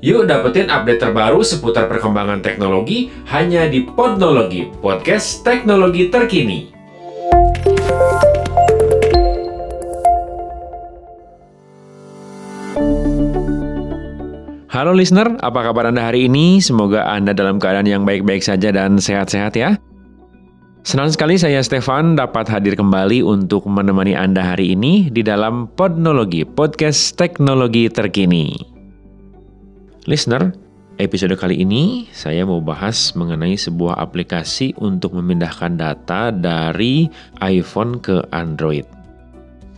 Yuk dapetin update terbaru seputar perkembangan teknologi hanya di Podnologi, podcast teknologi terkini. Halo listener, apa kabar Anda hari ini? Semoga Anda dalam keadaan yang baik-baik saja dan sehat-sehat ya. Senang sekali saya Stefan dapat hadir kembali untuk menemani Anda hari ini di dalam Podnologi, podcast teknologi terkini. Listener, episode kali ini saya mau bahas mengenai sebuah aplikasi untuk memindahkan data dari iPhone ke Android.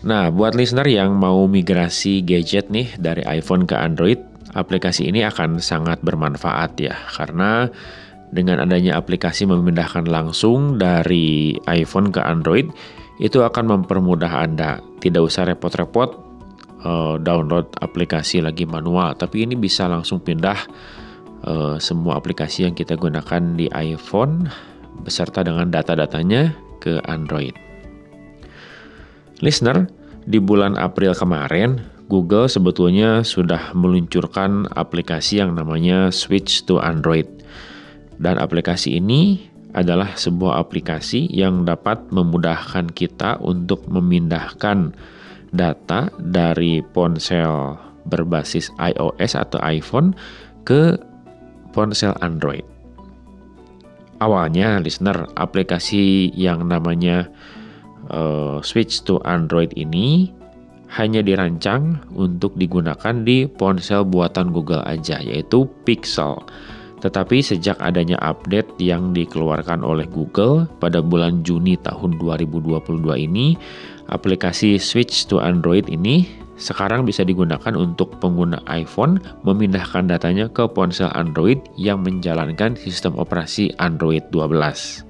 Nah, buat listener yang mau migrasi gadget nih dari iPhone ke Android, aplikasi ini akan sangat bermanfaat ya, karena dengan adanya aplikasi memindahkan langsung dari iPhone ke Android, itu akan mempermudah Anda. Tidak usah repot-repot uh, download aplikasi lagi manual, tapi ini bisa langsung pindah uh, semua aplikasi yang kita gunakan di iPhone beserta dengan data-datanya ke Android. Listener, di bulan April kemarin, Google sebetulnya sudah meluncurkan aplikasi yang namanya Switch to Android. Dan aplikasi ini adalah sebuah aplikasi yang dapat memudahkan kita untuk memindahkan data dari ponsel berbasis iOS atau iPhone ke ponsel Android. Awalnya, listener, aplikasi yang namanya uh, Switch to Android ini hanya dirancang untuk digunakan di ponsel buatan Google aja, yaitu Pixel. Tetapi sejak adanya update yang dikeluarkan oleh Google pada bulan Juni tahun 2022 ini, aplikasi Switch to Android ini sekarang bisa digunakan untuk pengguna iPhone memindahkan datanya ke ponsel Android yang menjalankan sistem operasi Android 12.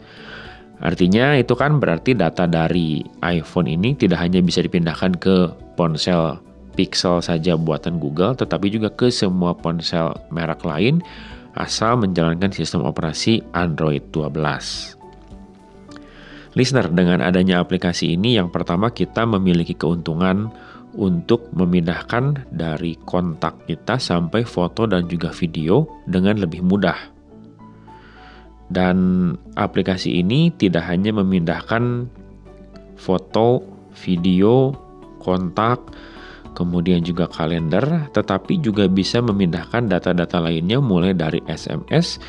Artinya itu kan berarti data dari iPhone ini tidak hanya bisa dipindahkan ke ponsel Pixel saja buatan Google, tetapi juga ke semua ponsel merek lain asal menjalankan sistem operasi Android 12. Listener, dengan adanya aplikasi ini yang pertama kita memiliki keuntungan untuk memindahkan dari kontak kita sampai foto dan juga video dengan lebih mudah. Dan aplikasi ini tidak hanya memindahkan foto, video, kontak, kemudian juga kalender, tetapi juga bisa memindahkan data-data lainnya mulai dari SMS,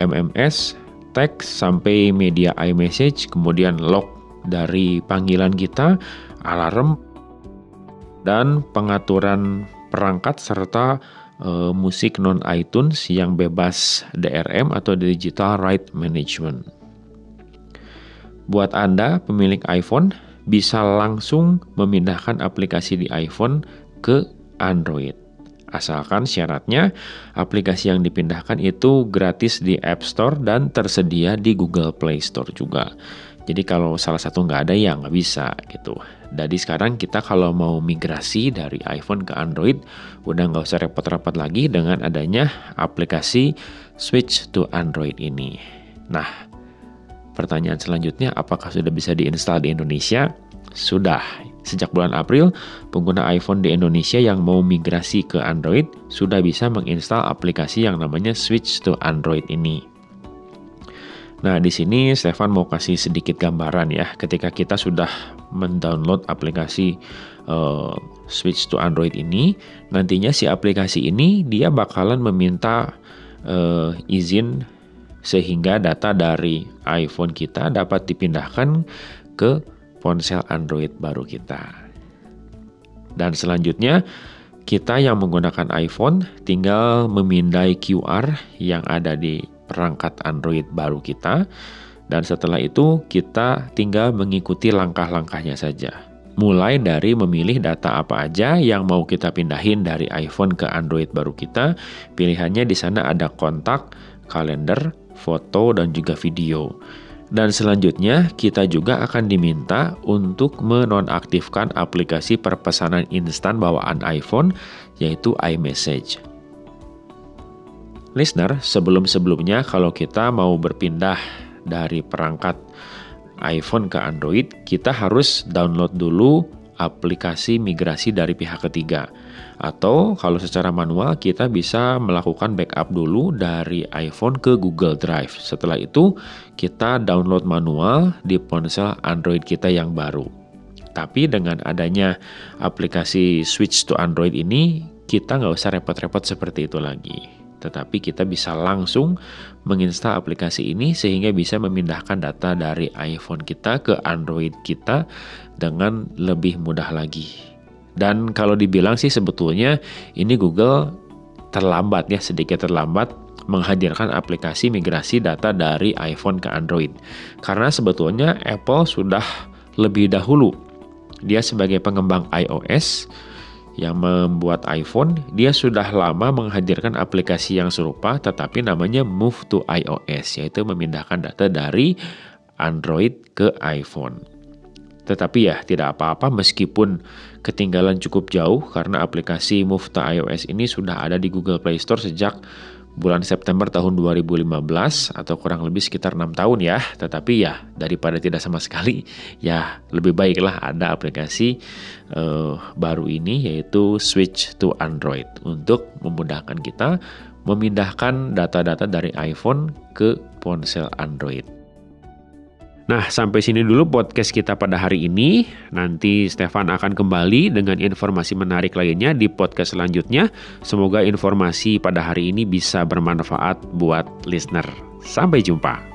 MMS, teks sampai media iMessage, kemudian log dari panggilan kita, alarm, dan pengaturan perangkat serta e, musik non iTunes yang bebas DRM atau Digital Right Management. Buat Anda pemilik iPhone, bisa langsung memindahkan aplikasi di iPhone ke Android. Asalkan syaratnya aplikasi yang dipindahkan itu gratis di App Store dan tersedia di Google Play Store juga. Jadi kalau salah satu nggak ada ya nggak bisa gitu. Jadi sekarang kita kalau mau migrasi dari iPhone ke Android udah nggak usah repot-repot lagi dengan adanya aplikasi Switch to Android ini. Nah, Pertanyaan selanjutnya, apakah sudah bisa diinstal di Indonesia? Sudah. Sejak bulan April, pengguna iPhone di Indonesia yang mau migrasi ke Android sudah bisa menginstal aplikasi yang namanya Switch to Android ini. Nah, di sini Stefan mau kasih sedikit gambaran ya, ketika kita sudah mendownload aplikasi uh, Switch to Android ini, nantinya si aplikasi ini dia bakalan meminta uh, izin sehingga data dari iPhone kita dapat dipindahkan ke ponsel Android baru kita. Dan selanjutnya, kita yang menggunakan iPhone tinggal memindai QR yang ada di perangkat Android baru kita. Dan setelah itu, kita tinggal mengikuti langkah-langkahnya saja. Mulai dari memilih data apa aja yang mau kita pindahin dari iPhone ke Android baru kita. Pilihannya di sana ada kontak, kalender, foto, dan juga video. Dan selanjutnya, kita juga akan diminta untuk menonaktifkan aplikasi perpesanan instan bawaan iPhone, yaitu iMessage. Listener, sebelum-sebelumnya kalau kita mau berpindah dari perangkat iPhone ke Android, kita harus download dulu aplikasi migrasi dari pihak ketiga. Atau kalau secara manual kita bisa melakukan backup dulu dari iPhone ke Google Drive. Setelah itu kita download manual di ponsel Android kita yang baru. Tapi dengan adanya aplikasi switch to Android ini, kita nggak usah repot-repot seperti itu lagi tetapi kita bisa langsung menginstal aplikasi ini sehingga bisa memindahkan data dari iPhone kita ke Android kita dengan lebih mudah lagi. Dan kalau dibilang sih sebetulnya ini Google terlambat ya, sedikit terlambat menghadirkan aplikasi migrasi data dari iPhone ke Android. Karena sebetulnya Apple sudah lebih dahulu dia sebagai pengembang iOS yang membuat iPhone, dia sudah lama menghadirkan aplikasi yang serupa tetapi namanya Move to iOS, yaitu memindahkan data dari Android ke iPhone. Tetapi ya tidak apa-apa meskipun ketinggalan cukup jauh karena aplikasi Move to iOS ini sudah ada di Google Play Store sejak bulan September tahun 2015 atau kurang lebih sekitar enam tahun ya. Tetapi ya daripada tidak sama sekali ya lebih baiklah ada aplikasi uh, baru ini yaitu Switch to Android untuk memudahkan kita memindahkan data-data dari iPhone ke ponsel Android. Nah, sampai sini dulu podcast kita pada hari ini. Nanti Stefan akan kembali dengan informasi menarik lainnya di podcast selanjutnya. Semoga informasi pada hari ini bisa bermanfaat buat listener. Sampai jumpa.